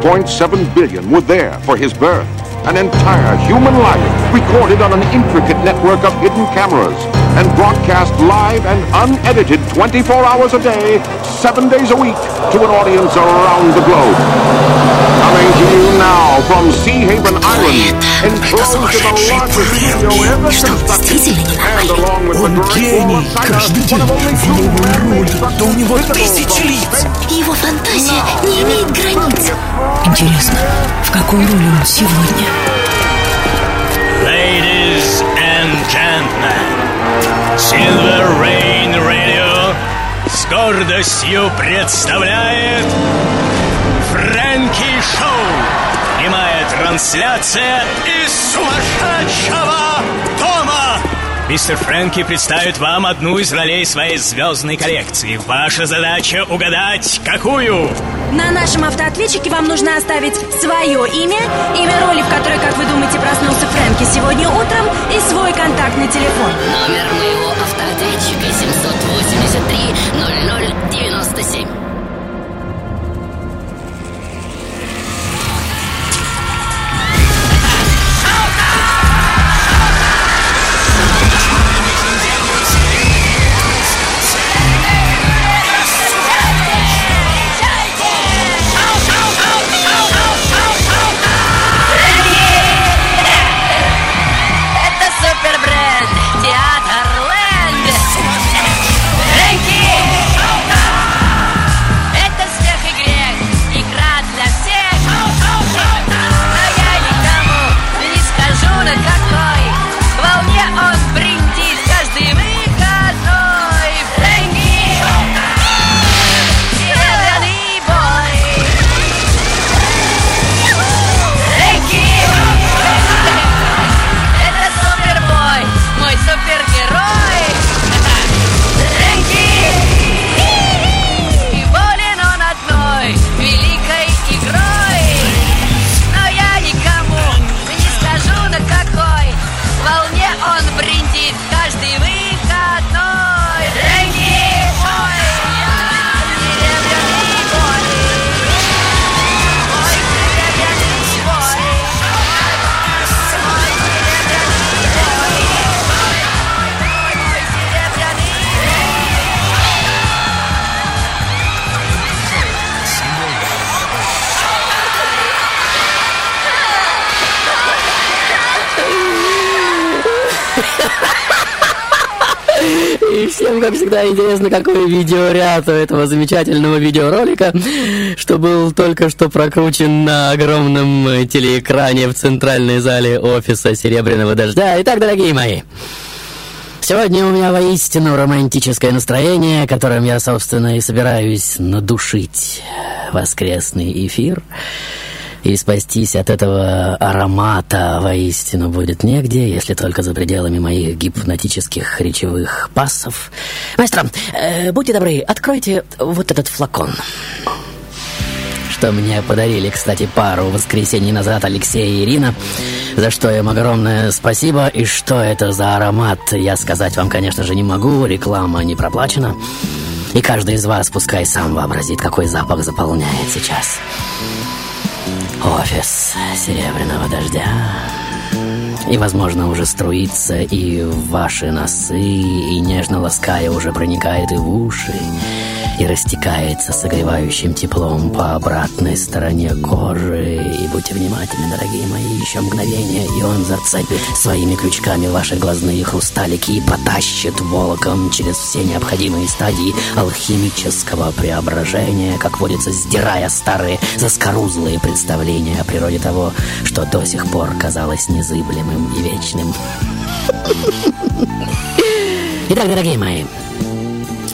1.7 billion were there for his birth. An entire human life recorded on an intricate network of hidden cameras and broadcast live and unedited 24 hours a day, seven days a week to an audience around the globe. Coming to you now from Sea Haven Island, enclosed in the largest studio ever constructed, and along with the great wall of China, one of only two man-made structures visible from Его фантазия не имеет границ. Интересно, в какой роли он сегодня? Ladies and gentlemen, Silver Rain Radio с гордостью представляет Фрэнки Шоу. Прямая трансляция из сумасшедшего дома. Мистер Фрэнки представит вам одну из ролей своей звездной коллекции. Ваша задача угадать, какую? На нашем автоответчике вам нужно оставить свое имя, имя роли, в которой, как вы думаете, проснулся Фрэнки сегодня утром, и свой контактный телефон. Номер моего автоответчика 783 0097. И всем, как всегда, интересно, какой видеоряд у этого замечательного видеоролика, что был только что прокручен на огромном э, телеэкране в центральной зале офиса Серебряного Дождя. Итак, дорогие мои, сегодня у меня воистину романтическое настроение, которым я, собственно, и собираюсь надушить воскресный эфир. И спастись от этого аромата воистину будет негде, если только за пределами моих гипнотических речевых пассов. Маэстро, э, будьте добры, откройте вот этот флакон. Что мне подарили, кстати, пару воскресений назад Алексей и Ирина, за что им огромное спасибо. И что это за аромат, я сказать вам, конечно же, не могу, реклама не проплачена. И каждый из вас пускай сам вообразит, какой запах заполняет сейчас. Офис серебряного дождя. И, возможно, уже струится и в ваши носы, и нежно лаская уже проникает и в уши, и растекается согревающим теплом по обратной стороне кожи. И будьте внимательны, дорогие мои, еще мгновение, и он зацепит своими крючками ваши глазные хрусталики и потащит волоком через все необходимые стадии алхимического преображения, как водится, сдирая старые заскорузлые представления о природе того, что до сих пор казалось незыблемым и вечным. Итак, дорогие мои,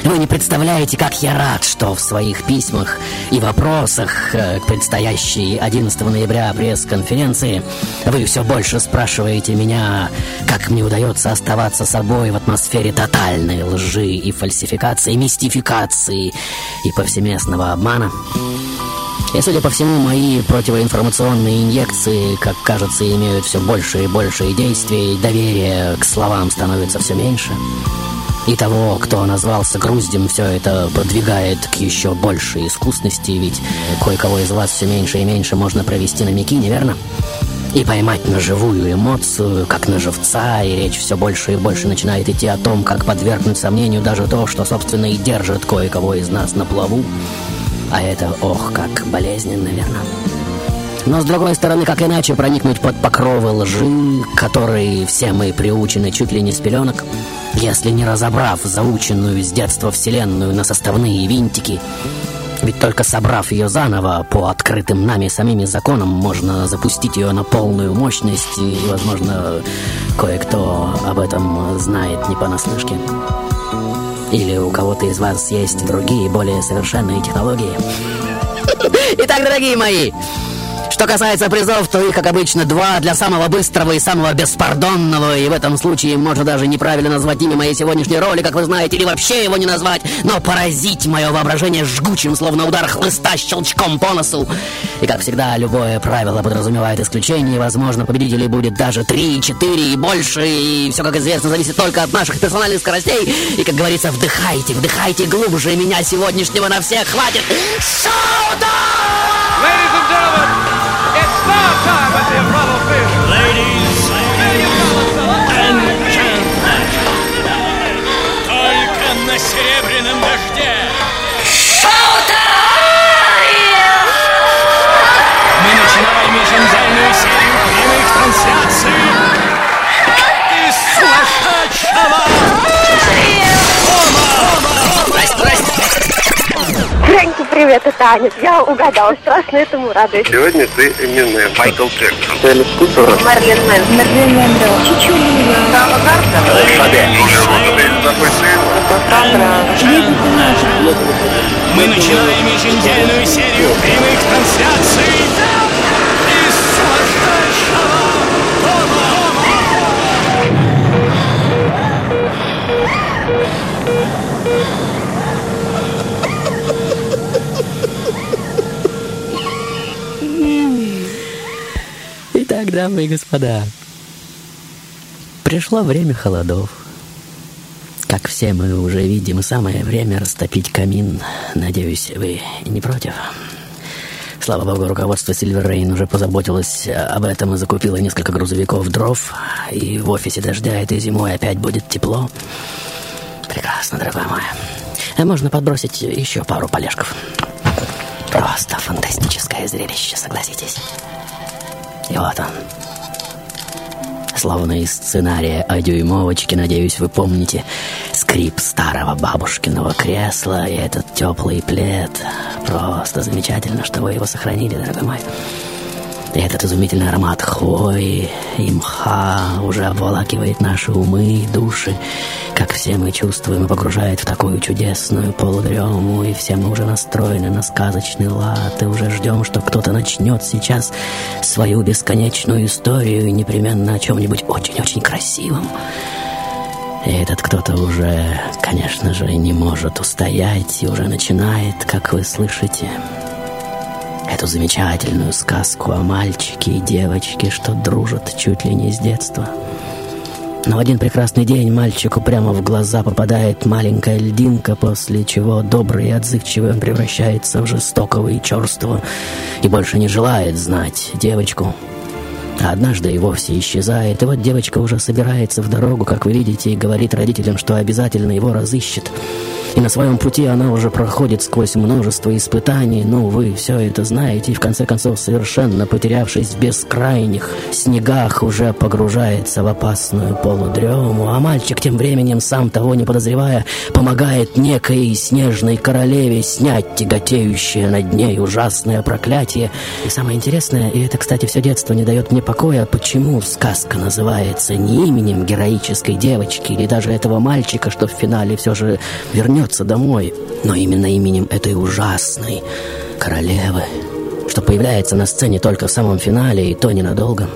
вы не представляете, как я рад, что в своих письмах и вопросах э, к предстоящей 11 ноября пресс-конференции вы все больше спрашиваете меня, как мне удается оставаться собой в атмосфере тотальной лжи и фальсификации, мистификации и повсеместного обмана. И, судя по всему, мои противоинформационные инъекции, как кажется, имеют все больше и больше действий, доверие к словам становится все меньше. И того, кто назвался груздем, все это продвигает к еще большей искусности, ведь кое-кого из вас все меньше и меньше можно провести на мякине, верно? И поймать на живую эмоцию, как на живца, и речь все больше и больше начинает идти о том, как подвергнуть сомнению даже то, что, собственно, и держит кое-кого из нас на плаву. А это, ох, как болезненно, верно? Но, с другой стороны, как иначе проникнуть под покровы лжи, которые все мы приучены чуть ли не с пеленок, если не разобрав заученную с детства вселенную на составные винтики, ведь только собрав ее заново по открытым нами самими законам, можно запустить ее на полную мощность, и, возможно, кое-кто об этом знает не понаслышке. Или у кого-то из вас есть другие, более совершенные технологии. Итак, дорогие мои, что касается призов, то их, как обычно, два для самого быстрого и самого беспардонного. И в этом случае можно даже неправильно назвать имя моей сегодняшней роли, как вы знаете, или вообще его не назвать, но поразить мое воображение жгучим, словно удар хлыста щелчком по носу. И, как всегда, любое правило подразумевает исключение. Возможно, победителей будет даже три, четыре и больше. И все, как известно, зависит только от наших персональных скоростей. И, как говорится, вдыхайте, вдыхайте глубже. Меня сегодняшнего на всех хватит. Шоу-даун! five time at Фрэнки, привет, это Аня. Я угадала, страшно этому радуюсь. Сегодня ты Эминем, Майкл Джексон. Мерлин Мэн. Мерлин Монро. Чичулина. Сава Мы начинаем еженедельную серию прямых трансляций дамы и господа, пришло время холодов. Как все мы уже видим, самое время растопить камин. Надеюсь, вы не против? Слава богу, руководство Rain уже позаботилось об этом и закупило несколько грузовиков дров. И в офисе дождя этой зимой опять будет тепло. Прекрасно, дорогой мой. А можно подбросить еще пару полежков. Просто фантастическое зрелище, согласитесь. И вот он. Словно из сценария о дюймовочке, надеюсь, вы помните скрип старого бабушкиного кресла и этот теплый плед. Просто замечательно, что вы его сохранили, дорогой мой. И этот изумительный аромат хвои и мха уже обволакивает наши умы и души, как все мы чувствуем и погружает в такую чудесную полудрему, и все мы уже настроены на сказочный лад, и уже ждем, что кто-то начнет сейчас свою бесконечную историю, и непременно о чем-нибудь очень-очень красивом. И этот кто-то уже, конечно же, не может устоять и уже начинает, как вы слышите, эту замечательную сказку о мальчике и девочке, что дружат чуть ли не с детства. Но в один прекрасный день мальчику прямо в глаза попадает маленькая льдинка, после чего добрый и отзывчивый он превращается в жестокого и черствого и больше не желает знать девочку. А однажды и вовсе исчезает, и вот девочка уже собирается в дорогу, как вы видите, и говорит родителям, что обязательно его разыщет. И на своем пути она уже проходит сквозь множество испытаний. Ну, вы все это знаете. И в конце концов, совершенно потерявшись в бескрайних снегах, уже погружается в опасную полудрему. А мальчик тем временем, сам того не подозревая, помогает некой снежной королеве снять тяготеющее над ней ужасное проклятие. И самое интересное, и это, кстати, все детство не дает мне покоя, почему сказка называется не именем героической девочки или даже этого мальчика, что в финале все же вернется домой, но именно именем этой ужасной королевы, что появляется на сцене только в самом финале, и то ненадолго.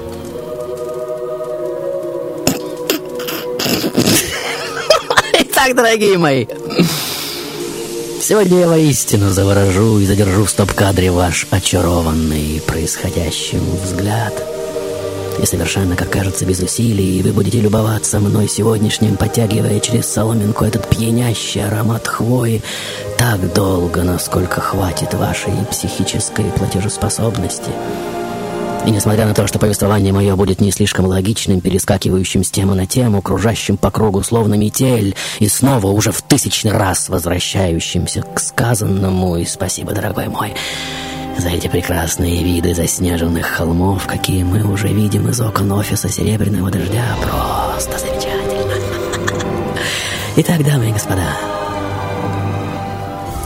Итак, дорогие мои, сегодня я воистину заворожу и задержу в стоп-кадре ваш очарованный происходящим взгляд. И совершенно, как кажется, без усилий, вы будете любоваться мной сегодняшним, подтягивая через соломинку этот пьянящий аромат хвои так долго, насколько хватит вашей психической платежеспособности. И несмотря на то, что повествование мое будет не слишком логичным, перескакивающим с темы на тему, кружащим по кругу словно метель, и снова уже в тысячный раз возвращающимся к сказанному, и спасибо, дорогой мой, за эти прекрасные виды заснеженных холмов, какие мы уже видим из окон офиса Серебряного Дождя. Просто замечательно. Итак, дамы и господа,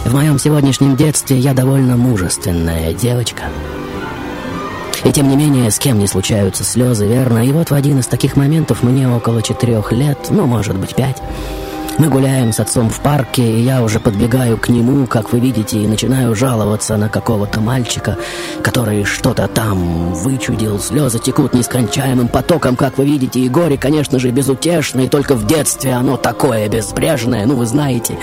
в моем сегодняшнем детстве я довольно мужественная девочка. И тем не менее, с кем не случаются слезы, верно? И вот в один из таких моментов мне около четырех лет, ну, может быть, пять, мы гуляем с отцом в парке, и я уже подбегаю к нему, как вы видите, и начинаю жаловаться на какого-то мальчика, который что-то там вычудил. Слезы текут нескончаемым потоком, как вы видите, и горе, конечно же, безутешное, и только в детстве оно такое безбрежное, ну вы знаете.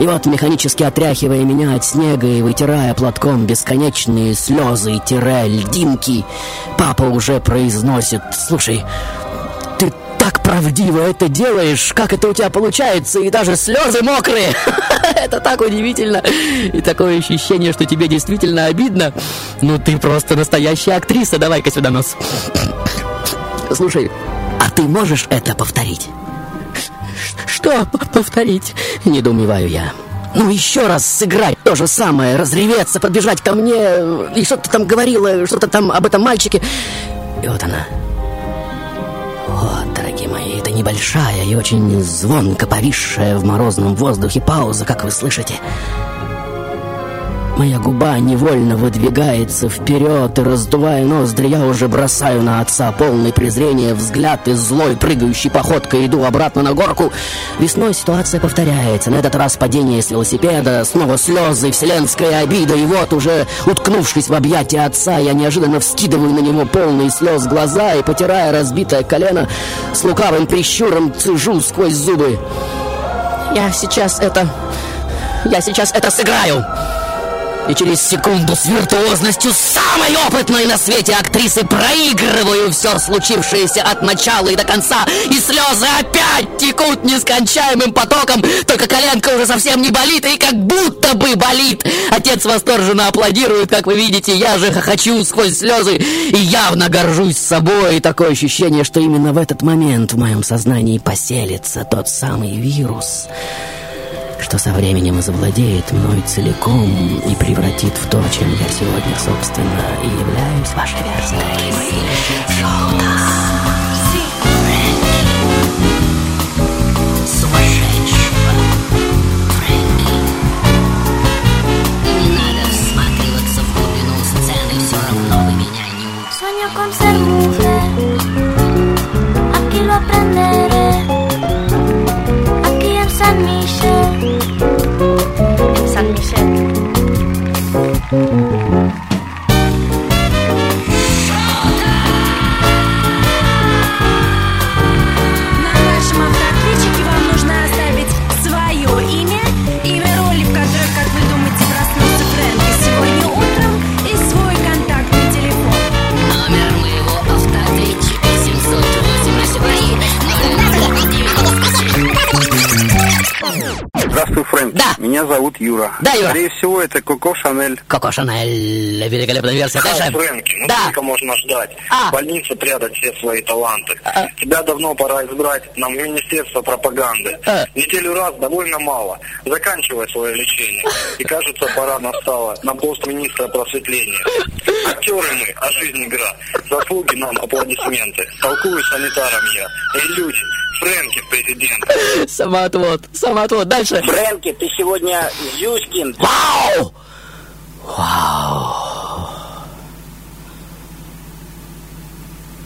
И вот, механически отряхивая меня от снега и вытирая платком бесконечные слезы и тире льдинки, папа уже произносит «Слушай, правдиво это делаешь, как это у тебя получается, и даже слезы мокрые. Это так удивительно. И такое ощущение, что тебе действительно обидно. Ну, ты просто настоящая актриса. Давай-ка сюда нос. Слушай, а ты можешь это повторить? Что повторить? Недоумеваю я. Ну, еще раз сыграть то же самое, разреветься, подбежать ко мне, и что-то там говорила, что-то там об этом мальчике. И вот она, вот, дорогие мои, это небольшая и очень звонко повисшая в морозном воздухе пауза, как вы слышите. Моя губа невольно выдвигается вперед, и раздувая ноздри, я уже бросаю на отца полный презрения взгляд и злой прыгающей походкой иду обратно на горку. Весной ситуация повторяется. На этот раз падение с велосипеда, снова слезы, вселенская обида, и вот уже, уткнувшись в объятия отца, я неожиданно вскидываю на него полные слез глаза и, потирая разбитое колено, с лукавым прищуром цежу сквозь зубы. Я сейчас это... Я сейчас это сыграю! И через секунду с виртуозностью самой опытной на свете актрисы проигрываю все случившееся от начала и до конца. И слезы опять текут нескончаемым потоком. Только коленка уже совсем не болит и как будто бы болит. Отец восторженно аплодирует, как вы видите. Я же хохочу сквозь слезы и явно горжусь собой. И такое ощущение, что именно в этот момент в моем сознании поселится тот самый вирус что со временем завладеет мной целиком и превратит в то, чем я сегодня, собственно, и являюсь, ваша версия, дорогие мои. Шоу-да. Сумасшедшего Фрэнки. Не надо всматриваться в глубину сцены, все равно вы меня не Sueño con ser mujer, San Michel, 783 Здравствуй, Фрэнк. Да. Меня зовут Юра. Да, Юра. Скорее всего, это Коко Шанель. Коко Шанель, великолепная версия. Хай, Дальше. Фрэнки, ну Да. сколько можно ждать? А. В больнице прятать все свои таланты. А. Тебя давно пора избрать нам в Министерство пропаганды. А. Неделю раз довольно мало. Заканчивай свое лечение. И кажется, пора настала на пост министра просветления. Актеры мы, а жизнь игра. Заслуги нам аплодисменты. Толкую санитаром я. Эй, люди, Фрэнки президент. Самоотвод, самоотвод. Дальше. Фрэнки, ты сегодня Зюськин. Вау! Вау!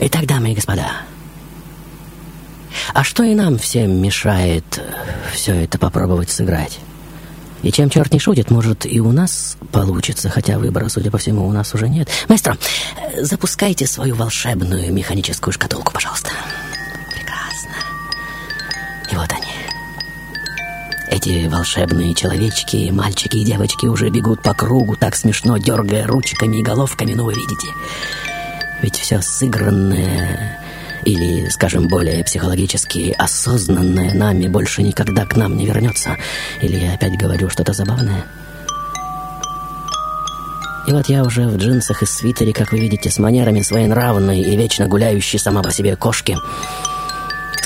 Итак, дамы и господа, а что и нам всем мешает все это попробовать сыграть? И чем черт не шутит, может и у нас получится, хотя выбора, судя по всему, у нас уже нет. Маэстро, э, запускайте свою волшебную механическую шкатулку, пожалуйста. Прекрасно. Эти волшебные человечки, мальчики и девочки уже бегут по кругу, так смешно дергая ручками и головками, ну вы видите. Ведь все сыгранное или, скажем, более психологически осознанное нами больше никогда к нам не вернется. Или я опять говорю что-то забавное. И вот я уже в джинсах и свитере, как вы видите, с манерами своенравной и вечно гуляющей сама по себе кошки,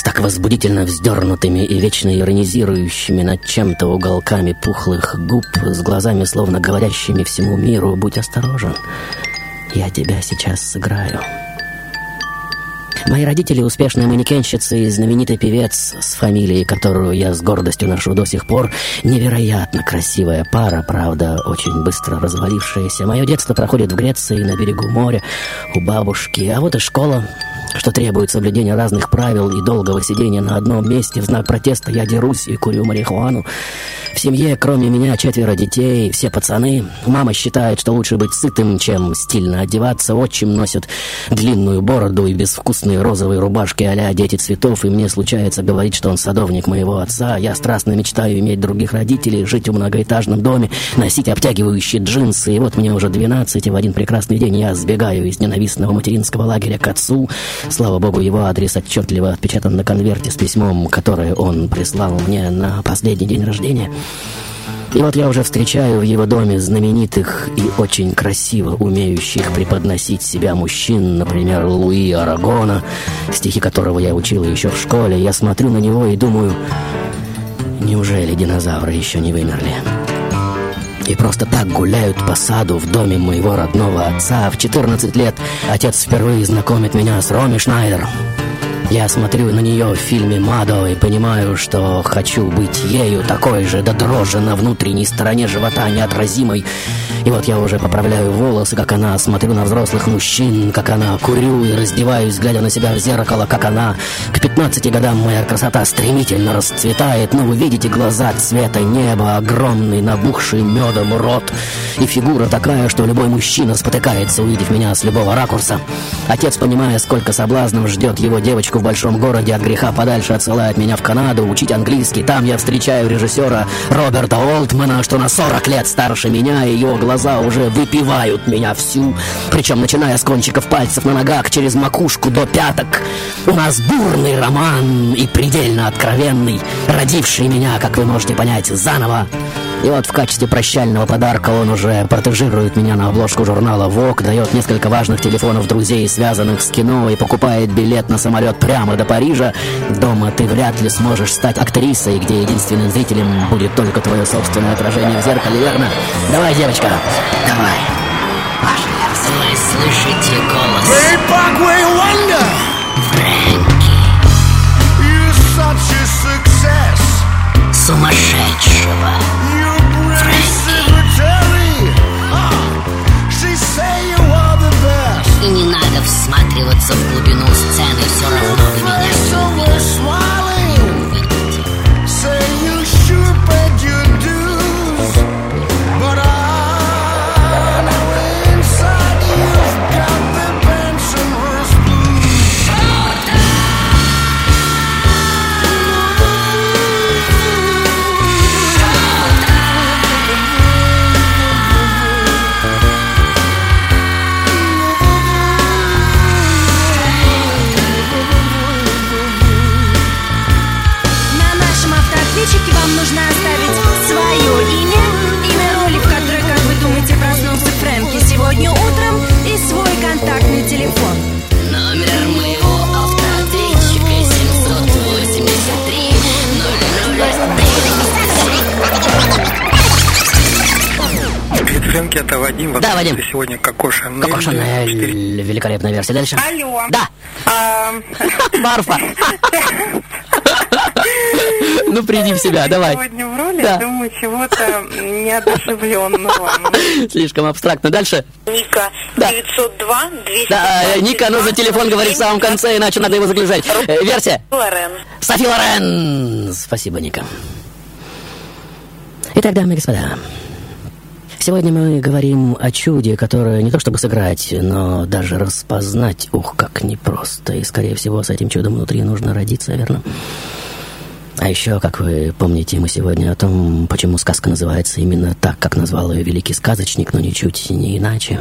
так возбудительно вздернутыми и вечно иронизирующими над чем-то уголками пухлых губ, с глазами, словно говорящими всему миру, «Будь осторожен, я тебя сейчас сыграю». Мои родители успешные манекенщицы и знаменитый певец с фамилией, которую я с гордостью ношу до сих пор. Невероятно красивая пара, правда, очень быстро развалившаяся. Мое детство проходит в Греции, на берегу моря, у бабушки. А вот и школа, что требует соблюдения разных правил и долгого сидения на одном месте. В знак протеста я дерусь и курю марихуану. В семье, кроме меня, четверо детей, все пацаны. Мама считает, что лучше быть сытым, чем стильно одеваться. Отчим носит длинную бороду и безвкусные розовые рубашки а «Дети цветов», и мне случается говорить, что он садовник моего отца. Я страстно мечтаю иметь других родителей, жить в многоэтажном доме, носить обтягивающие джинсы. И вот мне уже 12, и в один прекрасный день я сбегаю из ненавистного материнского лагеря к отцу. Слава богу, его адрес отчетливо отпечатан на конверте с письмом, которое он прислал мне на последний день рождения. И вот я уже встречаю в его доме знаменитых и очень красиво умеющих преподносить себя мужчин, например, Луи Арагона, стихи которого я учила еще в школе. Я смотрю на него и думаю, неужели динозавры еще не вымерли? И просто так гуляют по саду в доме моего родного отца. В 14 лет отец впервые знакомит меня с Роми Шнайдер. Я смотрю на нее в фильме «Мадо» и понимаю, что хочу быть ею такой же, до дрожи на внутренней стороне живота неотразимой. И вот я уже поправляю волосы, как она, смотрю на взрослых мужчин, как она, курю и раздеваюсь, глядя на себя в зеркало, как она. К 15 годам моя красота стремительно расцветает, но вы видите глаза цвета неба, огромный, набухший медом рот. И фигура такая, что любой мужчина спотыкается, увидев меня с любого ракурса. Отец, понимая, сколько соблазнов ждет его девочку в большом городе, от греха подальше отсылает меня в Канаду учить английский. Там я встречаю режиссера Роберта Олтмана, что на 40 лет старше меня, и его глаза уже выпивают меня всю. Причем начиная с кончиков пальцев на ногах, через макушку до пяток. У нас бурный роман и предельно откровенный, родивший меня, как вы можете понять, заново. И вот в качестве прощального подарка он уже протежирует меня на обложку журнала Vogue, дает несколько важных телефонов друзей, связанных с кино, и покупает билет на самолет прямо до Парижа. Дома ты вряд ли сможешь стать актрисой, где единственным зрителем будет только твое собственное отражение в зеркале, верно? Давай, девочка, давай. Вы слышите голос? Way back, way wonder. You're such a success. Сумасшедшего. You всматриваться в глубину сцены, все равно вы меня телефон. Номер моего автоответчика 783 Привет, Фрэнки, это Вадим. Да, Вадим. Сегодня кокоша. Кокошенная л- великолепная версия. Дальше. Алло. Да. Марфа. Ну, приди в себя, давай. Сегодня в роли, Да. думаю, чего-то неодушевленного. Слишком абстрактно. Дальше. Ника, 902 200 Да, э, Ника, нужно телефон говорить в самом конце, иначе надо его заглушать. Э, Версия. Лорен. Софи Лорен. Спасибо, Ника. Итак, дамы и господа, сегодня мы говорим о чуде, которое не то чтобы сыграть, но даже распознать, ух, как непросто. И, скорее всего, с этим чудом внутри нужно родиться, верно? А еще, как вы помните, мы сегодня о том, почему сказка называется именно так, как назвал ее великий сказочник, но ничуть не иначе.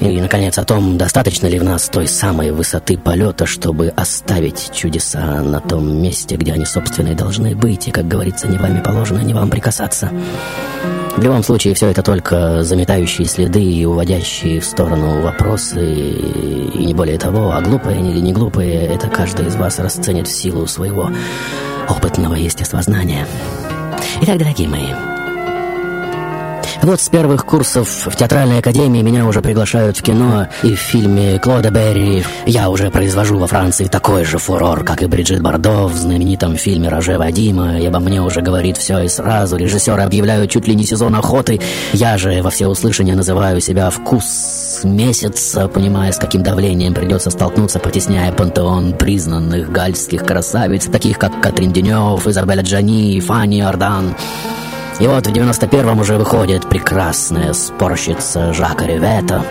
И, наконец, о том, достаточно ли в нас той самой высоты полета, чтобы оставить чудеса на том месте, где они, собственно, и должны быть. И, как говорится, не вами положено, не вам прикасаться. В любом случае, все это только заметающие следы и уводящие в сторону вопросы, и не более того, а глупые или не глупые, это каждый из вас расценит в силу своего опытного естествознания. Итак, дорогие мои, вот с первых курсов в театральной академии меня уже приглашают в кино, и в фильме Клода Берри я уже произвожу во Франции такой же фурор, как и Бриджит Бардо в знаменитом фильме Роже Вадима, и обо мне уже говорит все и сразу. Режиссеры объявляют чуть ли не сезон охоты. Я же во всеуслышание называю себя «Вкус месяца», понимая, с каким давлением придется столкнуться, потесняя пантеон признанных галльских красавиц, таких как Катрин Денев, Изабель Аджани, Фанни Ардан. И вот в 91-м уже выходит прекрасная спорщица Жака Ревета,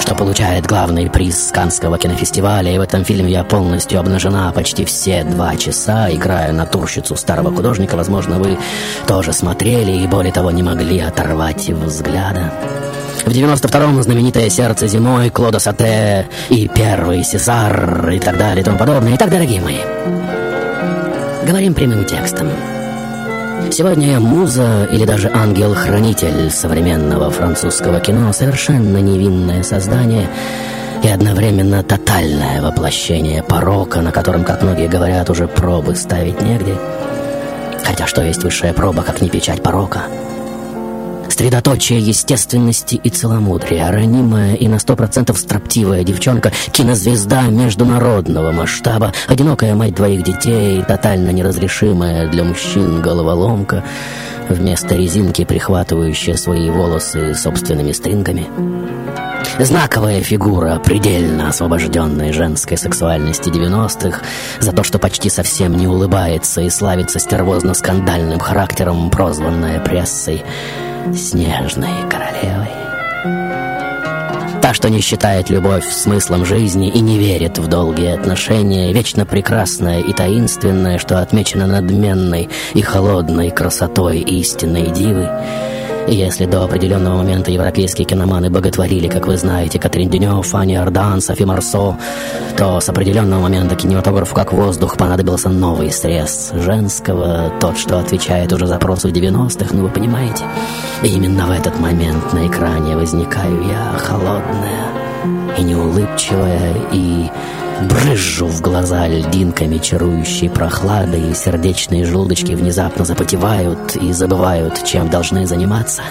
что получает главный приз Канского кинофестиваля. И в этом фильме я полностью обнажена почти все два часа, играя натурщицу старого художника. Возможно, вы тоже смотрели и, более того, не могли оторвать взгляда. В 92-м знаменитое «Сердце зимой», Клода Сате и «Первый Сезар» и так далее и тому подобное. Итак, дорогие мои, говорим прямым текстом. Сегодня муза или даже ангел-хранитель современного французского кино, совершенно невинное создание и одновременно тотальное воплощение порока, на котором, как многие говорят, уже пробы ставить негде. Хотя что есть высшая проба, как не печать порока? Средоточие естественности и целомудрия, ранимая и на сто процентов строптивая девчонка, кинозвезда международного масштаба, одинокая мать двоих детей, тотально неразрешимая для мужчин головоломка, вместо резинки прихватывающая свои волосы собственными стрингами. Знаковая фигура предельно освобожденной женской сексуальности 90-х за то, что почти совсем не улыбается и славится стервозно-скандальным характером, прозванная прессой снежной королевой. Та, что не считает любовь смыслом жизни и не верит в долгие отношения, вечно прекрасная и таинственная, что отмечена надменной и холодной красотой истинной дивы, если до определенного момента европейские киноманы боготворили, как вы знаете, Катрин Денев, Фанни Ардан, Софи Марсо, то с определенного момента кинематографу как воздух понадобился новый срез женского, тот, что отвечает уже запросу 90-х, ну вы понимаете. И именно в этот момент на экране возникаю я, холодная и неулыбчивая, и брызжу в глаза льдинками чарующей прохлады, и сердечные желудочки внезапно запотевают и забывают, чем должны заниматься.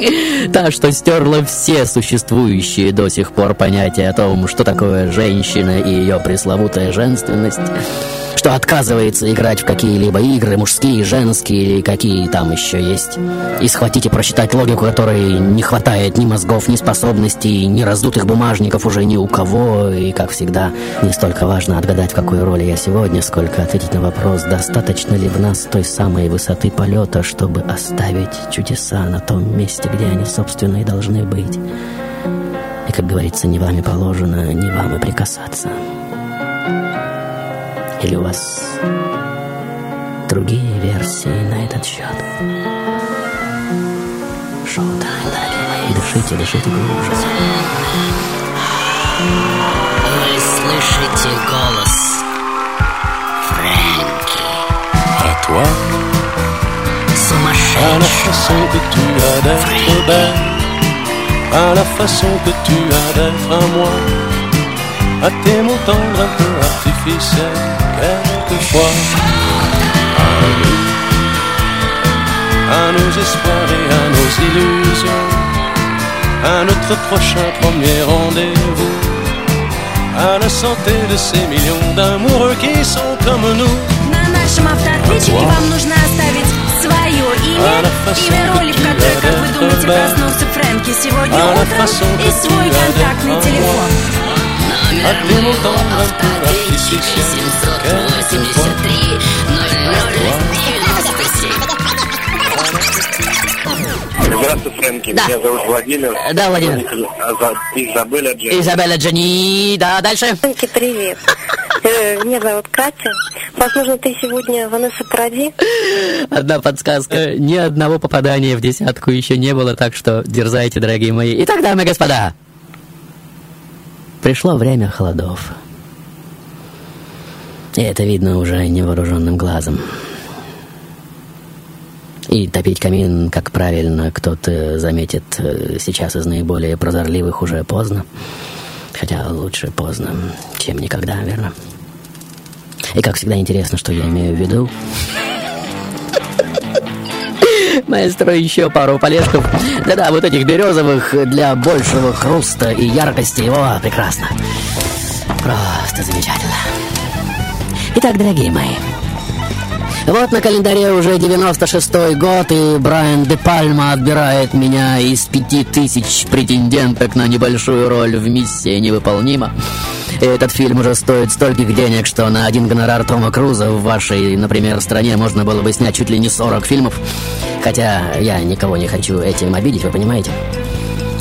Та, что стерла все существующие до сих пор понятия о том, что такое женщина и ее пресловутая женственность что отказывается играть в какие-либо игры, мужские, женские или какие там еще есть. И схватить и просчитать логику, которой не хватает ни мозгов, ни способностей, ни раздутых бумажников уже ни у кого. И, как всегда, не столько важно отгадать, в какой роли я сегодня, сколько ответить на вопрос, достаточно ли в нас той самой высоты полета, чтобы оставить чудеса на том месте, где они, собственно, и должны быть. И, как говорится, не вами положено, не вам и прикасаться. Или у вас другие версии на этот счет? Шоу-тайм, дорогие мои. Дышите, дышите глубже. Вы слышите голос Фрэнки. À toi, à la Сумасшедший. façon que tu as d'être belle, à la façon que tu as d'être à moi, à tes mots tendres un peu artificiels, quelquefois. À nous, à nos espoirs et à nos illusions, à notre prochain premier rendez-vous, à la santé de ces millions d'amoureux qui sont comme nous. На нашем автоответчике вам нужно оставить Свое имя, в которой, как вы думаете, проснулся Фрэнки сегодня утром, и свой контактный телефон. À tes mots tendres un peu artificiels, quelquefois. Здравствуй, Фрэнки. Да. Меня зовут Владимир. Да, Владимир. Из- Изабелля Дженни. Изабелла Джани, да, дальше. Фрэнки, привет. Э, Меня зовут Катя. Возможно, ты сегодня Ванесса Паради? Одна подсказка. Ни одного попадания в десятку еще не было, так что дерзайте, дорогие мои. Итак, дамы и господа, пришло время холодов. И это видно уже невооруженным глазом. И топить камин, как правильно кто-то заметит э, сейчас из наиболее прозорливых уже поздно. Хотя лучше поздно, чем никогда, верно? И как всегда интересно, что я имею в виду. Маэстро, еще пару полежков. Да-да, вот этих березовых для большего хруста и яркости. О, прекрасно. Просто замечательно. Итак, дорогие мои, вот на календаре уже 96-й год, и Брайан Де Пальма отбирает меня из пяти тысяч претенденток на небольшую роль в «Миссии невыполнима». И этот фильм уже стоит стольких денег, что на один гонорар Тома Круза в вашей, например, стране можно было бы снять чуть ли не 40 фильмов. Хотя я никого не хочу этим обидеть, вы понимаете?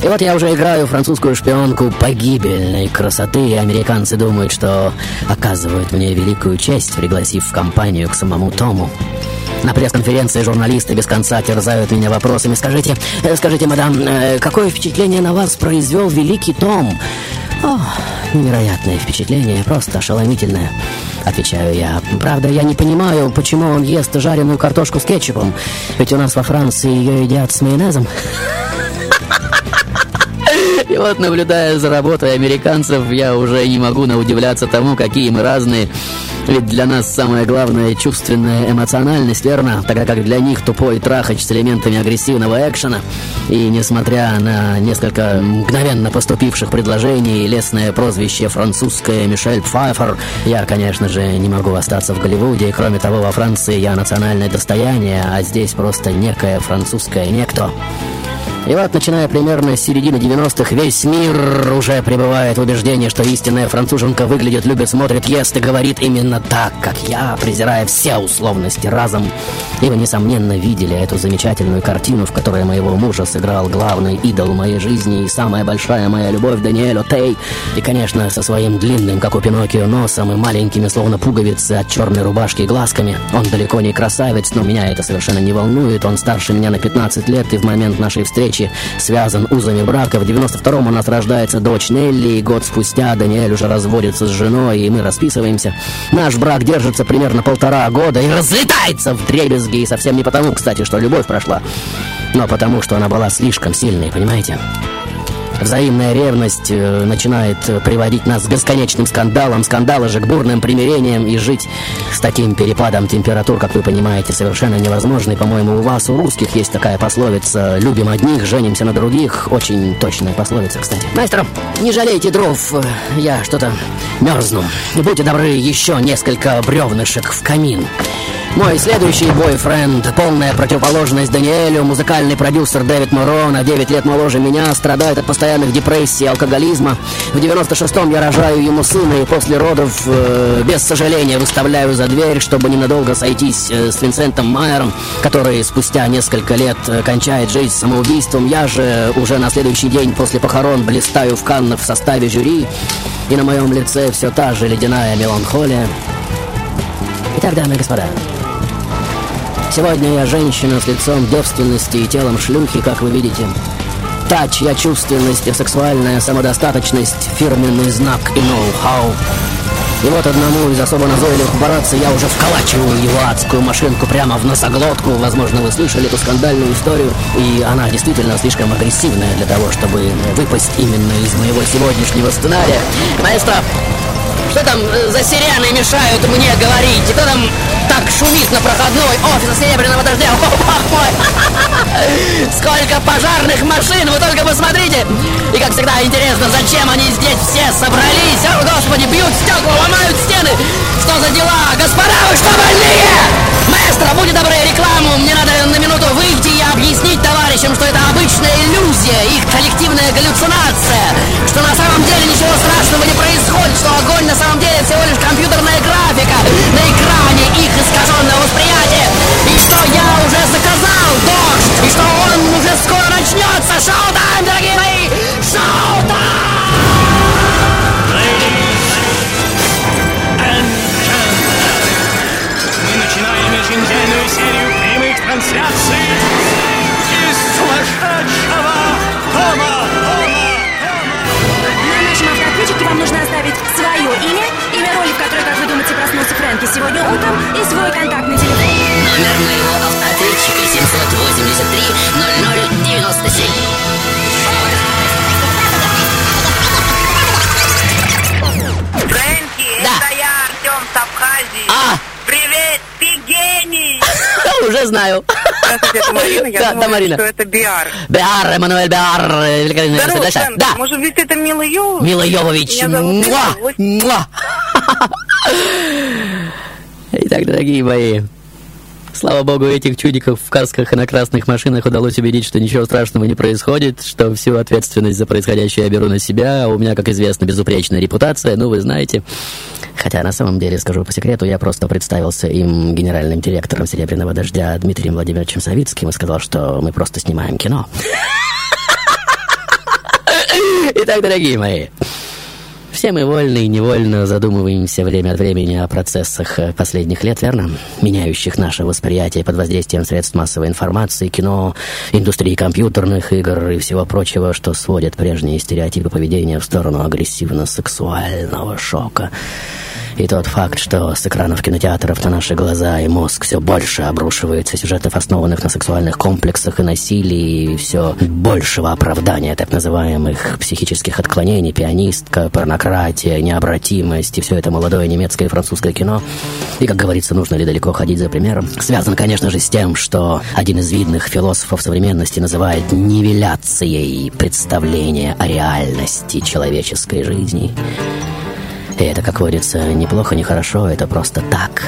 И вот я уже играю французскую шпионку погибельной красоты, и американцы думают, что оказывают мне великую честь, пригласив в компанию к самому Тому. На пресс-конференции журналисты без конца терзают меня вопросами. Скажите, э, скажите, мадам, э, какое впечатление на вас произвел великий Том? О, невероятное впечатление, просто ошеломительное. Отвечаю я. Правда, я не понимаю, почему он ест жареную картошку с кетчупом. Ведь у нас во Франции ее едят с майонезом. И вот, наблюдая за работой американцев, я уже не могу наудивляться тому, какие мы разные. Ведь для нас самое главное — чувственная эмоциональность, верно? Тогда как для них тупой трахач с элементами агрессивного экшена. И несмотря на несколько мгновенно поступивших предложений и лесное прозвище французское Мишель Пфайфер, я, конечно же, не могу остаться в Голливуде. И кроме того, во Франции я национальное достояние, а здесь просто некое французское некто. И вот, начиная примерно с середины 90-х, весь мир уже пребывает в убеждении, что истинная француженка выглядит, любит, смотрит, ест и говорит именно так, как я, презирая все условности разом. И вы, несомненно, видели эту замечательную картину, в которой моего мужа сыграл главный идол моей жизни и самая большая моя любовь Даниэль Отей. И, конечно, со своим длинным, как у Пиноккио, носом и маленькими, словно пуговицы от черной рубашки глазками. Он далеко не красавец, но меня это совершенно не волнует. Он старше меня на 15 лет, и в момент нашей встречи связан узами брака. В 92-м у нас рождается дочь Нелли, и год спустя Даниэль уже разводится с женой, и мы расписываемся. Наш брак держится примерно полтора года и разлетается в дребезги, и совсем не потому, кстати, что любовь прошла, но потому, что она была слишком сильной, понимаете? Взаимная ревность э, начинает э, приводить нас к бесконечным скандалам, скандалы же к бурным примирениям, и жить с таким перепадом температур, как вы понимаете, совершенно невозможно. И, по-моему, у вас, у русских, есть такая пословица «любим одних, женимся на других». Очень точная пословица, кстати. Мастер, не жалейте дров, э, я что-то мерзну. Будьте добры, еще несколько бревнышек в камин. Мой следующий бойфренд, полная противоположность Даниэлю, музыкальный продюсер Дэвид Моро, на 9 лет моложе меня, страдает от постоянных депрессий и алкоголизма. В 96-м я рожаю ему сына и после родов э, без сожаления выставляю за дверь, чтобы ненадолго сойтись э, с Винсентом Майером, который спустя несколько лет э, кончает жизнь самоубийством. Я же уже на следующий день после похорон блистаю в Каннах в составе жюри, и на моем лице все та же ледяная меланхолия. Итак, дамы и господа, Сегодня я женщина с лицом девственности и телом шлюхи, как вы видите. Та, чья чувственность и сексуальная самодостаточность – фирменный знак и ноу-хау. И вот одному из особо назойливых папарацци я уже вколачиваю его адскую машинку прямо в носоглотку. Возможно, вы слышали эту скандальную историю. И она действительно слишком агрессивная для того, чтобы выпасть именно из моего сегодняшнего сценария. Маэстро, что там э, за сирены мешают мне говорить? Кто там так шумит на проходной офиса Серебряного дождя? О, бог мой! Сколько пожарных машин, вы только посмотрите! И как всегда интересно, зачем они здесь все собрались? О, господи, бьют стекла, ломают стены! Что за дела? Господа, вы что, больные? Маэстро, будьте добры, рекламу! Мне надо на минуту выйти и объяснить товарищам, что это обычная иллюзия, их коллективная галлюцинация, что на самом деле ничего страшного не происходит, что огонь на самом деле всего лишь компьютерная графика на экране их искаженного восприятия, и что я уже заказал дождь, и что он уже скоро начнется. Шоу-тайм, дорогие мои! Шоу-тайм! очень серию прямых трансляций из сумасшедшего дома. На нашем автоответчике вам нужно оставить свое имя, имя роли, в которой, как вы думаете, проснулся Фрэнки сегодня утром, и свой контактный телефон. Номер моего автоответчика 783 0097. Уже знаю. Здравствуйте, это Марина. Я Да, думала, да, Марина. что это Биар. Биар, Эммануэль Биар, великолепный Здорово. Сэм. Да, Может быть, это Мила Йовович? Мила Йовович. Муа! Муа! Итак, дорогие мои, слава богу, этих чудиков в касках и на красных машинах удалось убедить, что ничего страшного не происходит, что всю ответственность за происходящее я беру на себя, а у меня, как известно, безупречная репутация, ну, вы знаете. Хотя, на самом деле, скажу по секрету, я просто представился им генеральным директором «Серебряного дождя» Дмитрием Владимировичем Савицким и сказал, что мы просто снимаем кино. Итак, дорогие мои, все мы вольно и невольно задумываемся время от времени о процессах э, последних лет, верно? Меняющих наше восприятие под воздействием средств массовой информации, кино, индустрии компьютерных игр и всего прочего, что сводит прежние стереотипы поведения в сторону агрессивно-сексуального шока. И тот факт, что с экранов кинотеатров на наши глаза и мозг все больше обрушивается сюжетов, основанных на сексуальных комплексах и насилии, и все большего оправдания так называемых психических отклонений, пианистка, порнократия, необратимость и все это молодое немецкое и французское кино. И, как говорится, нужно ли далеко ходить за примером, связан, конечно же, с тем, что один из видных философов современности называет нивеляцией представления о реальности человеческой жизни. И это, как говорится, неплохо, не хорошо, это просто так.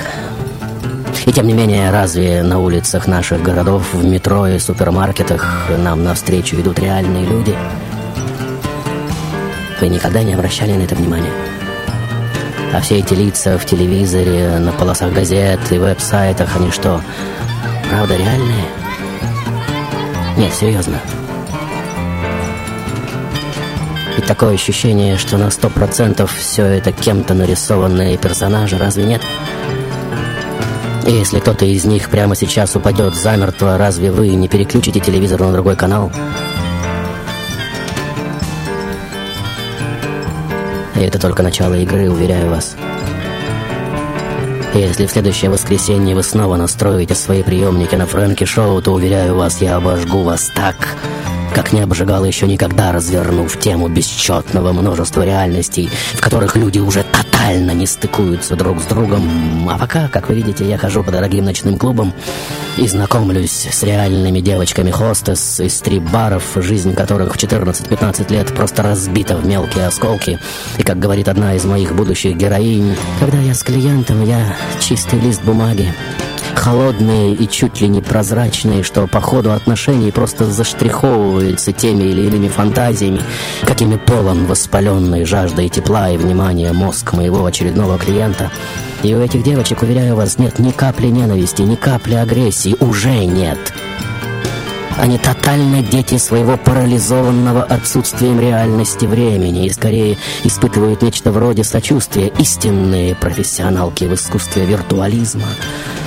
И тем не менее, разве на улицах наших городов, в метро и супермаркетах нам навстречу идут реальные люди? Вы никогда не обращали на это внимания? А все эти лица в телевизоре, на полосах газет и веб-сайтах, они что, правда реальные? Нет, серьезно. Ведь такое ощущение, что на сто процентов все это кем-то нарисованные персонажи, разве нет? И если кто-то из них прямо сейчас упадет замертво, разве вы не переключите телевизор на другой канал? И это только начало игры, уверяю вас. И если в следующее воскресенье вы снова настроите свои приемники на Фрэнки Шоу, то, уверяю вас, я обожгу вас так, как не обжигал еще никогда, развернув тему бесчетного множества реальностей, в которых люди уже тотально не стыкуются друг с другом. А пока, как вы видите, я хожу по дорогим ночным клубам и знакомлюсь с реальными девочками-хостес из стрип-баров, жизнь которых в 14-15 лет просто разбита в мелкие осколки. И, как говорит одна из моих будущих героинь, когда я с клиентом, я чистый лист бумаги, холодные и чуть ли не прозрачные, что по ходу отношений просто заштриховываются теми или иными фантазиями, какими полон воспаленной жаждой тепла и внимания мозг моего очередного клиента. И у этих девочек, уверяю вас, нет ни капли ненависти, ни капли агрессии, уже нет. Они тотально дети своего парализованного отсутствием реальности времени и скорее испытывают нечто вроде сочувствия, истинные профессионалки в искусстве виртуализма.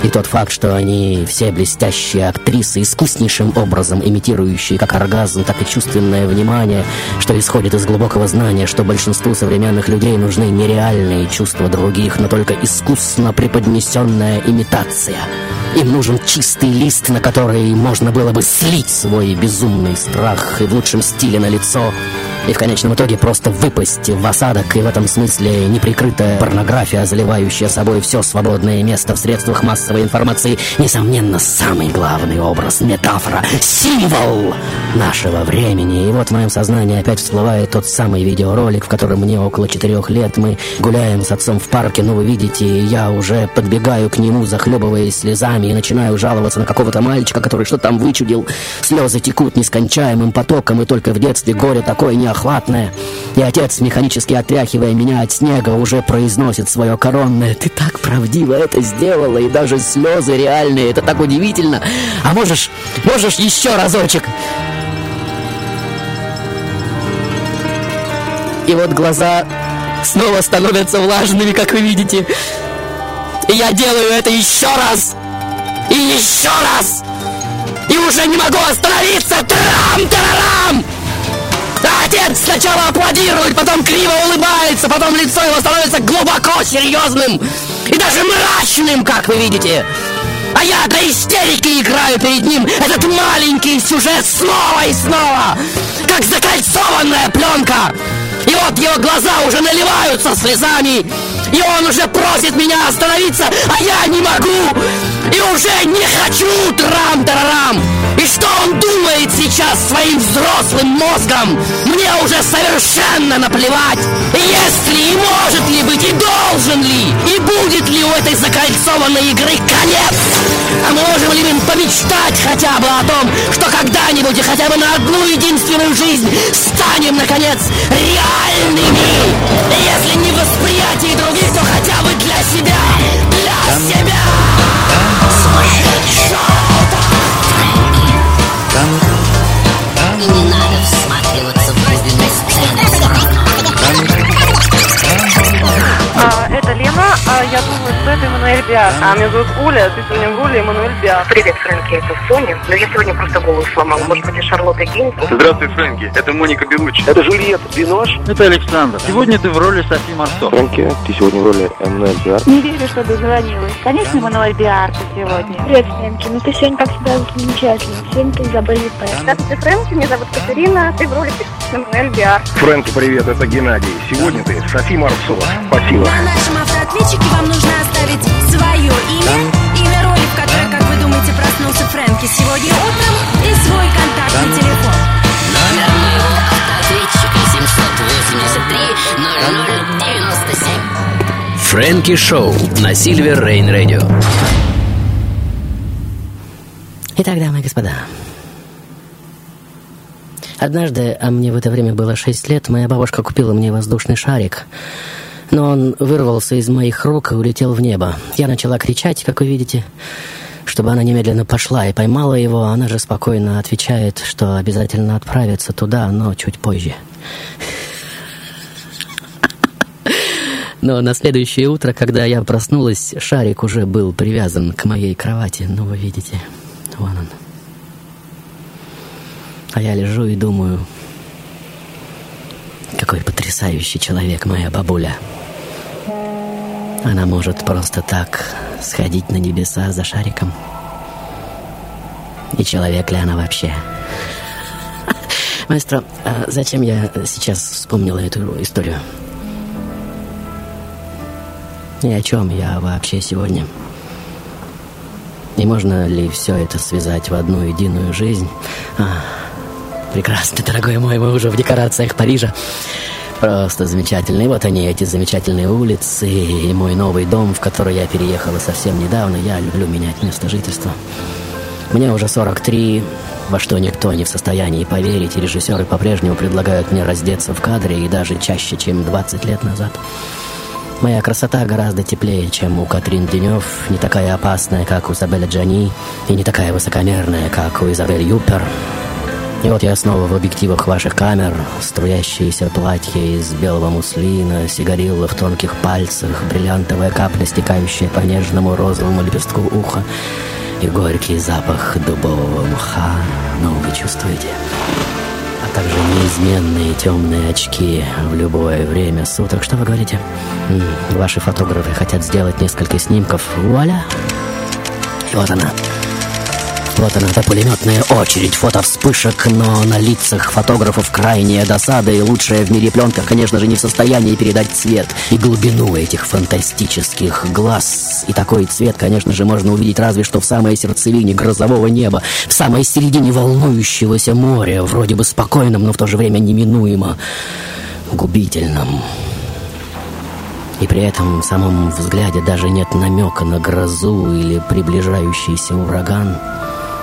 И тот факт, что они все блестящие актрисы, искуснейшим образом имитирующие как оргазм, так и чувственное внимание, что исходит из глубокого знания, что большинству современных людей нужны нереальные чувства других, но только искусно преподнесенная имитация. Им нужен чистый лист, на который можно было бы слить свой безумный страх и в лучшем стиле на лицо, и в конечном итоге просто выпасть в осадок, и в этом смысле неприкрытая порнография, заливающая собой все свободное место в средствах массовой информации, несомненно, самый главный образ, метафора, символ нашего времени. И вот в моем сознании опять всплывает тот самый видеоролик, в котором мне около четырех лет, мы гуляем с отцом в парке, ну вы видите, я уже подбегаю к нему, захлебываясь слезами, и начинаю жаловаться на какого-то мальчика, который что-то там вычудил. Слезы текут нескончаемым потоком, и только в детстве горе такое неохватное. И отец, механически отряхивая меня от снега, уже произносит свое коронное «Ты так правдиво это сделала, и даже слезы реальные, это так удивительно! А можешь, можешь еще разочек?» И вот глаза снова становятся влажными, как вы видите. И я делаю это еще раз! И еще раз! И уже не могу остановиться! Трам-тарарам! А отец сначала аплодирует, потом криво улыбается, потом лицо его становится глубоко серьезным. и даже мрачным, как вы видите. А я до истерики играю перед ним этот маленький сюжет снова и снова, как закольцованная пленка. И вот его глаза уже наливаются слезами, и он уже просит меня остановиться, а я не могу, и уже не хочу трам-тарарам. И что он думает сейчас своим взрослым мозгом, мне уже совершенно наплевать. Если и может ли быть, и должен ли, и будет ли у этой закольцованной игры конец. А можем ли мы помечтать хотя бы о том, что когда-нибудь и хотя бы на одну единственную жизнь станем, наконец, реальными? Если не в восприятии других, то хотя бы для себя, для себя. И это Лена, а я думаю, что это Эммануэль Биар. А меня зовут Оля, ты сегодня в роли Эммануэль Биар. Привет, Фрэнки, это Соня. Но я сегодня просто голову сломала. Может быть, и Шарлотта Гейнс? Здравствуй, Фрэнки. Это Моника Белучи. Это Жюльет Бинош. Это Александр. Сегодня ты в роли Софи Марсо. Фрэнки, ты сегодня в роли Эммануэль Биар. Не верю, что дозвонилась. Конечно, Эммануэль Биар ты сегодня. Привет, Фрэнки. Ну ты сегодня, как всегда, замечательно. Сегодня ты Изабель Липе. Здравствуйте, Фрэнки. Меня зовут Катерина. Ты в роли Эммануэль Биар. Фрэнки, привет, это Геннадий. Сегодня ты Софи Марсо. Спасибо. На нашем автоответчике вам нужно оставить свое имя, имя роли, в которой, как вы думаете, проснулся Фрэнки сегодня утром, и свой контактный телефон. Номер моего автоответчика 783 0097. Фрэнки Шоу на Сильвер Рейн Радио. Итак, дамы и господа, однажды, а мне в это время было 6 лет, моя бабушка купила мне воздушный шарик, но он вырвался из моих рук и улетел в небо. Я начала кричать, как вы видите, чтобы она немедленно пошла и поймала его, она же спокойно отвечает, что обязательно отправится туда, но чуть позже. Но на следующее утро, когда я проснулась, шарик уже был привязан к моей кровати. Ну, вы видите, вон он. А я лежу и думаю, какой потрясающий человек моя бабуля. Она может просто так сходить на небеса за шариком. И человек ли она вообще? Маэстро, а зачем я сейчас вспомнила эту историю? Ни о чем я вообще сегодня. И можно ли все это связать в одну единую жизнь? А, прекрасно, дорогой мой, мы уже в декорациях Парижа. Просто замечательно. И вот они, эти замечательные улицы, и мой новый дом, в который я переехала совсем недавно. Я люблю менять место жительства. Мне уже 43, во что никто не в состоянии поверить, и режиссеры по-прежнему предлагают мне раздеться в кадре, и даже чаще, чем 20 лет назад. Моя красота гораздо теплее, чем у Катрин Денев, не такая опасная, как у Изабеля Джани, и не такая высокомерная, как у Изабель Юпер. И вот я снова в объективах ваших камер, струящиеся платья из белого муслина, сигарилла в тонких пальцах, бриллиантовая капля, стекающая по нежному розовому лепестку уха, и горький запах дубового мха. Ну, вы чувствуете? А также неизменные темные очки в любое время суток. Что вы говорите? Ваши фотографы хотят сделать несколько снимков. Вуаля! И вот она. Эта пулеметная очередь фотовспышек, но на лицах фотографов крайняя досада, и лучшая в мире пленка, конечно же, не в состоянии передать цвет и глубину этих фантастических глаз. И такой цвет, конечно же, можно увидеть разве что в самой сердцевине грозового неба, в самой середине волнующегося моря, вроде бы спокойном, но в то же время неминуемо губительном. И при этом в самом взгляде даже нет намека на грозу или приближающийся ураган.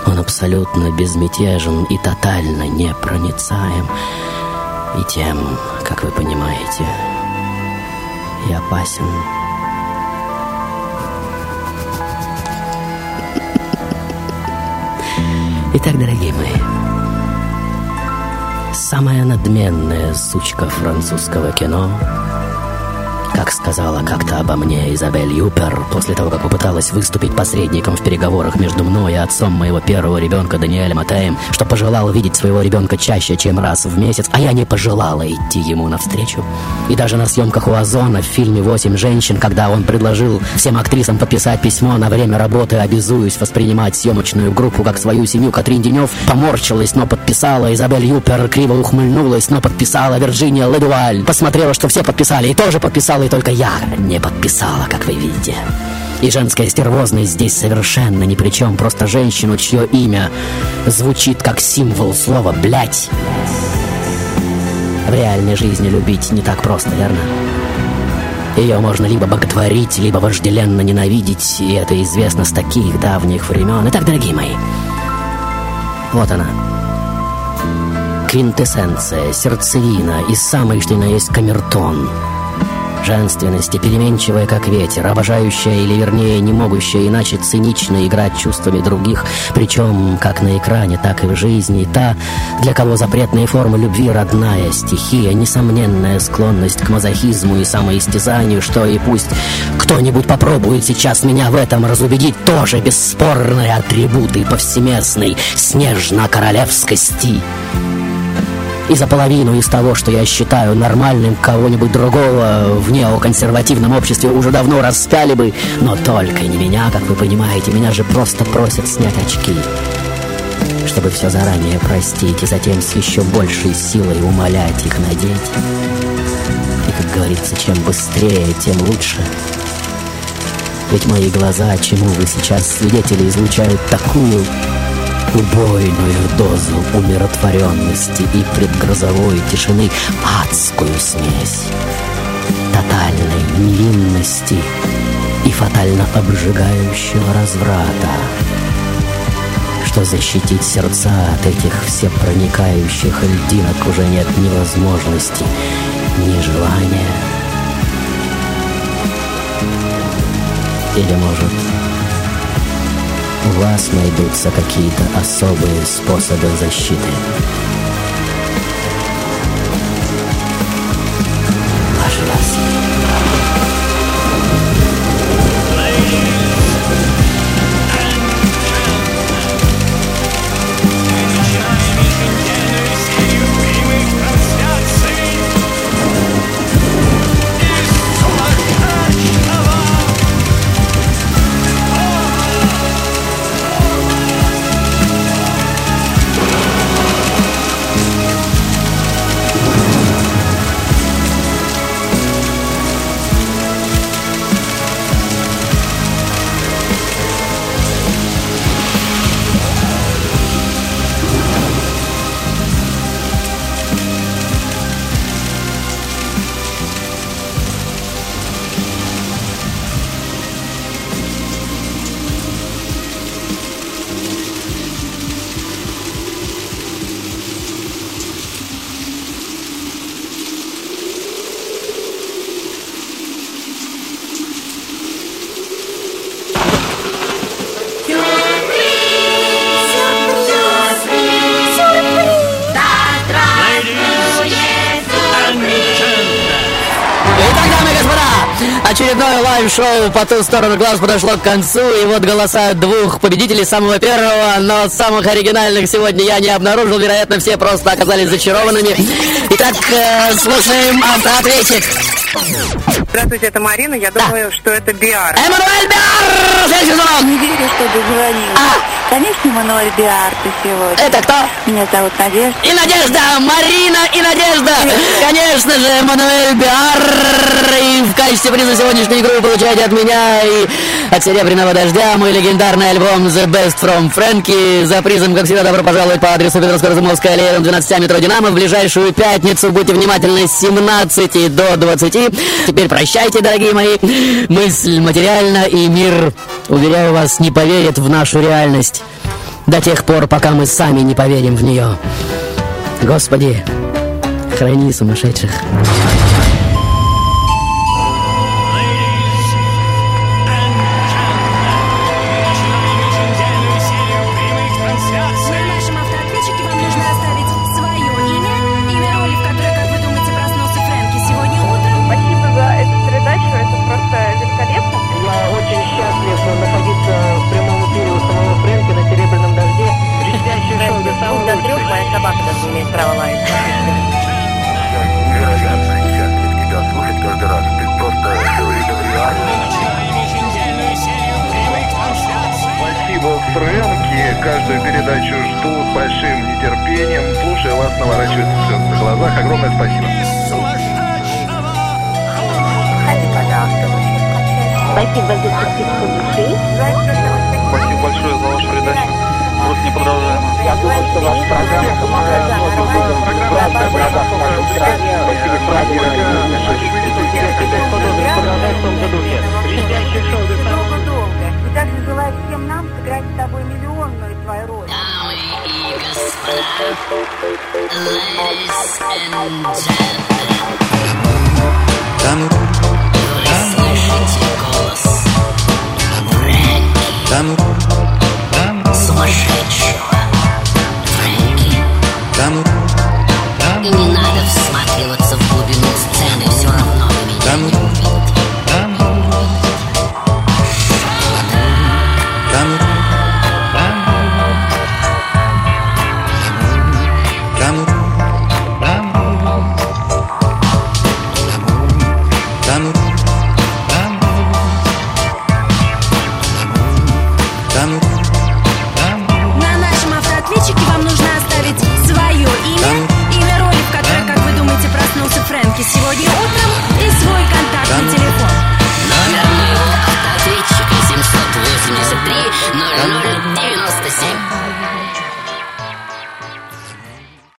Он абсолютно безмятежен и тотально непроницаем. И тем, как вы понимаете, и опасен. Итак, дорогие мои, самая надменная сучка французского кино Так сказала как-то обо мне Изабель Юпер после того, как попыталась выступить посредником в переговорах между мной и отцом моего первого ребенка Даниэлем Атеем, что пожелала видеть своего ребенка чаще, чем раз в месяц, а я не пожелала идти ему навстречу. И даже на съемках у Озона в фильме «Восемь женщин», когда он предложил всем актрисам подписать письмо на время работы, обязуюсь воспринимать съемочную группу как свою семью, Катрин Денев поморщилась, но подписала, Изабель Юпер криво ухмыльнулась, но подписала, Вирджиния Ледуаль посмотрела, что все подписали, и тоже подписала, и только я не подписала, как вы видите. И женская стервозность здесь совершенно ни при чем. Просто женщину, чье имя звучит как символ слова «блядь». В реальной жизни любить не так просто, верно? Ее можно либо боготворить, либо вожделенно ненавидеть, и это известно с таких давних времен. Итак, дорогие мои, вот она. Квинтэссенция, сердцевина и самый что ни на есть камертон — Женственности, переменчивая, как ветер, обожающая или, вернее, не могущая иначе цинично играть чувствами других, причем как на экране, так и в жизни, та, для кого запретные формы любви родная стихия, несомненная склонность к мазохизму и самоистязанию, что и пусть кто-нибудь попробует сейчас меня в этом разубедить, тоже бесспорные атрибуты повсеместной снежно-королевскости и за половину из того, что я считаю нормальным кого-нибудь другого в неоконсервативном обществе уже давно распяли бы, но только не меня, как вы понимаете, меня же просто просят снять очки, чтобы все заранее простить и затем с еще большей силой умолять их надеть. И, как говорится, чем быстрее, тем лучше. Ведь мои глаза, чему вы сейчас свидетели, излучают такую убойную дозу умиротворенности и предгрозовой тишины, адскую смесь тотальной невинности и фатально обжигающего разврата, что защитить сердца от этих всепроникающих льдинок уже нет ни возможности, ни желания. Или, может, у вас найдутся какие-то особые способы защиты. Ваше вас. Лайв-шоу по ту сторону глаз подошло к концу, и вот голоса двух победителей самого первого, но самых оригинальных сегодня я не обнаружил, вероятно, все просто оказались зачарованными. Итак, э, слушаем автоответчик. Здравствуйте, это Марина. Я думаю, что это Беар. Эммануэль Беар! Следующий звонок. Не верю, что дозвонилась. Конечно, Эммануэль Беар ты сегодня. Это кто? Меня зовут Надежда. И Надежда! Марина и Надежда! Конечно же, Эммануэль Биар! И в качестве приза сегодняшней игры вы получаете от меня и от Серебряного Дождя мой легендарный альбом The Best From Frankie. За призом, как всегда, добро пожаловать по адресу Петровско-Разумовская аллея, 12 метро Динамо. В ближайшую пятницу будьте внимательны с 17 до 20. Теперь прощайте, дорогие мои. Мысль материальна, и мир, уверяю вас, не поверит в нашу реальность до тех пор, пока мы сами не поверим в нее. Господи, храни сумасшедших. Каждую передачу жду с большим нетерпением. Слушая вас, наворачивается слезы на глазах. Огромное спасибо. Спасибо за чистоту души. Спасибо большое за вашу передачу. Просто неподражаемо. Я думаю, что ваша программа помогает многим людям в разных городах нашей страны. Спасибо, Продолжай в том же духе. Блестящее шоу, также желает всем нам сыграть с тобой миллионную твою роль. Дамы и господа, Там, там, Вы слышите голос Фрэнки Там, сумасшедшего Фрэнки Там, там, и не надо всматриваться в глубину сцены, все равно вы меня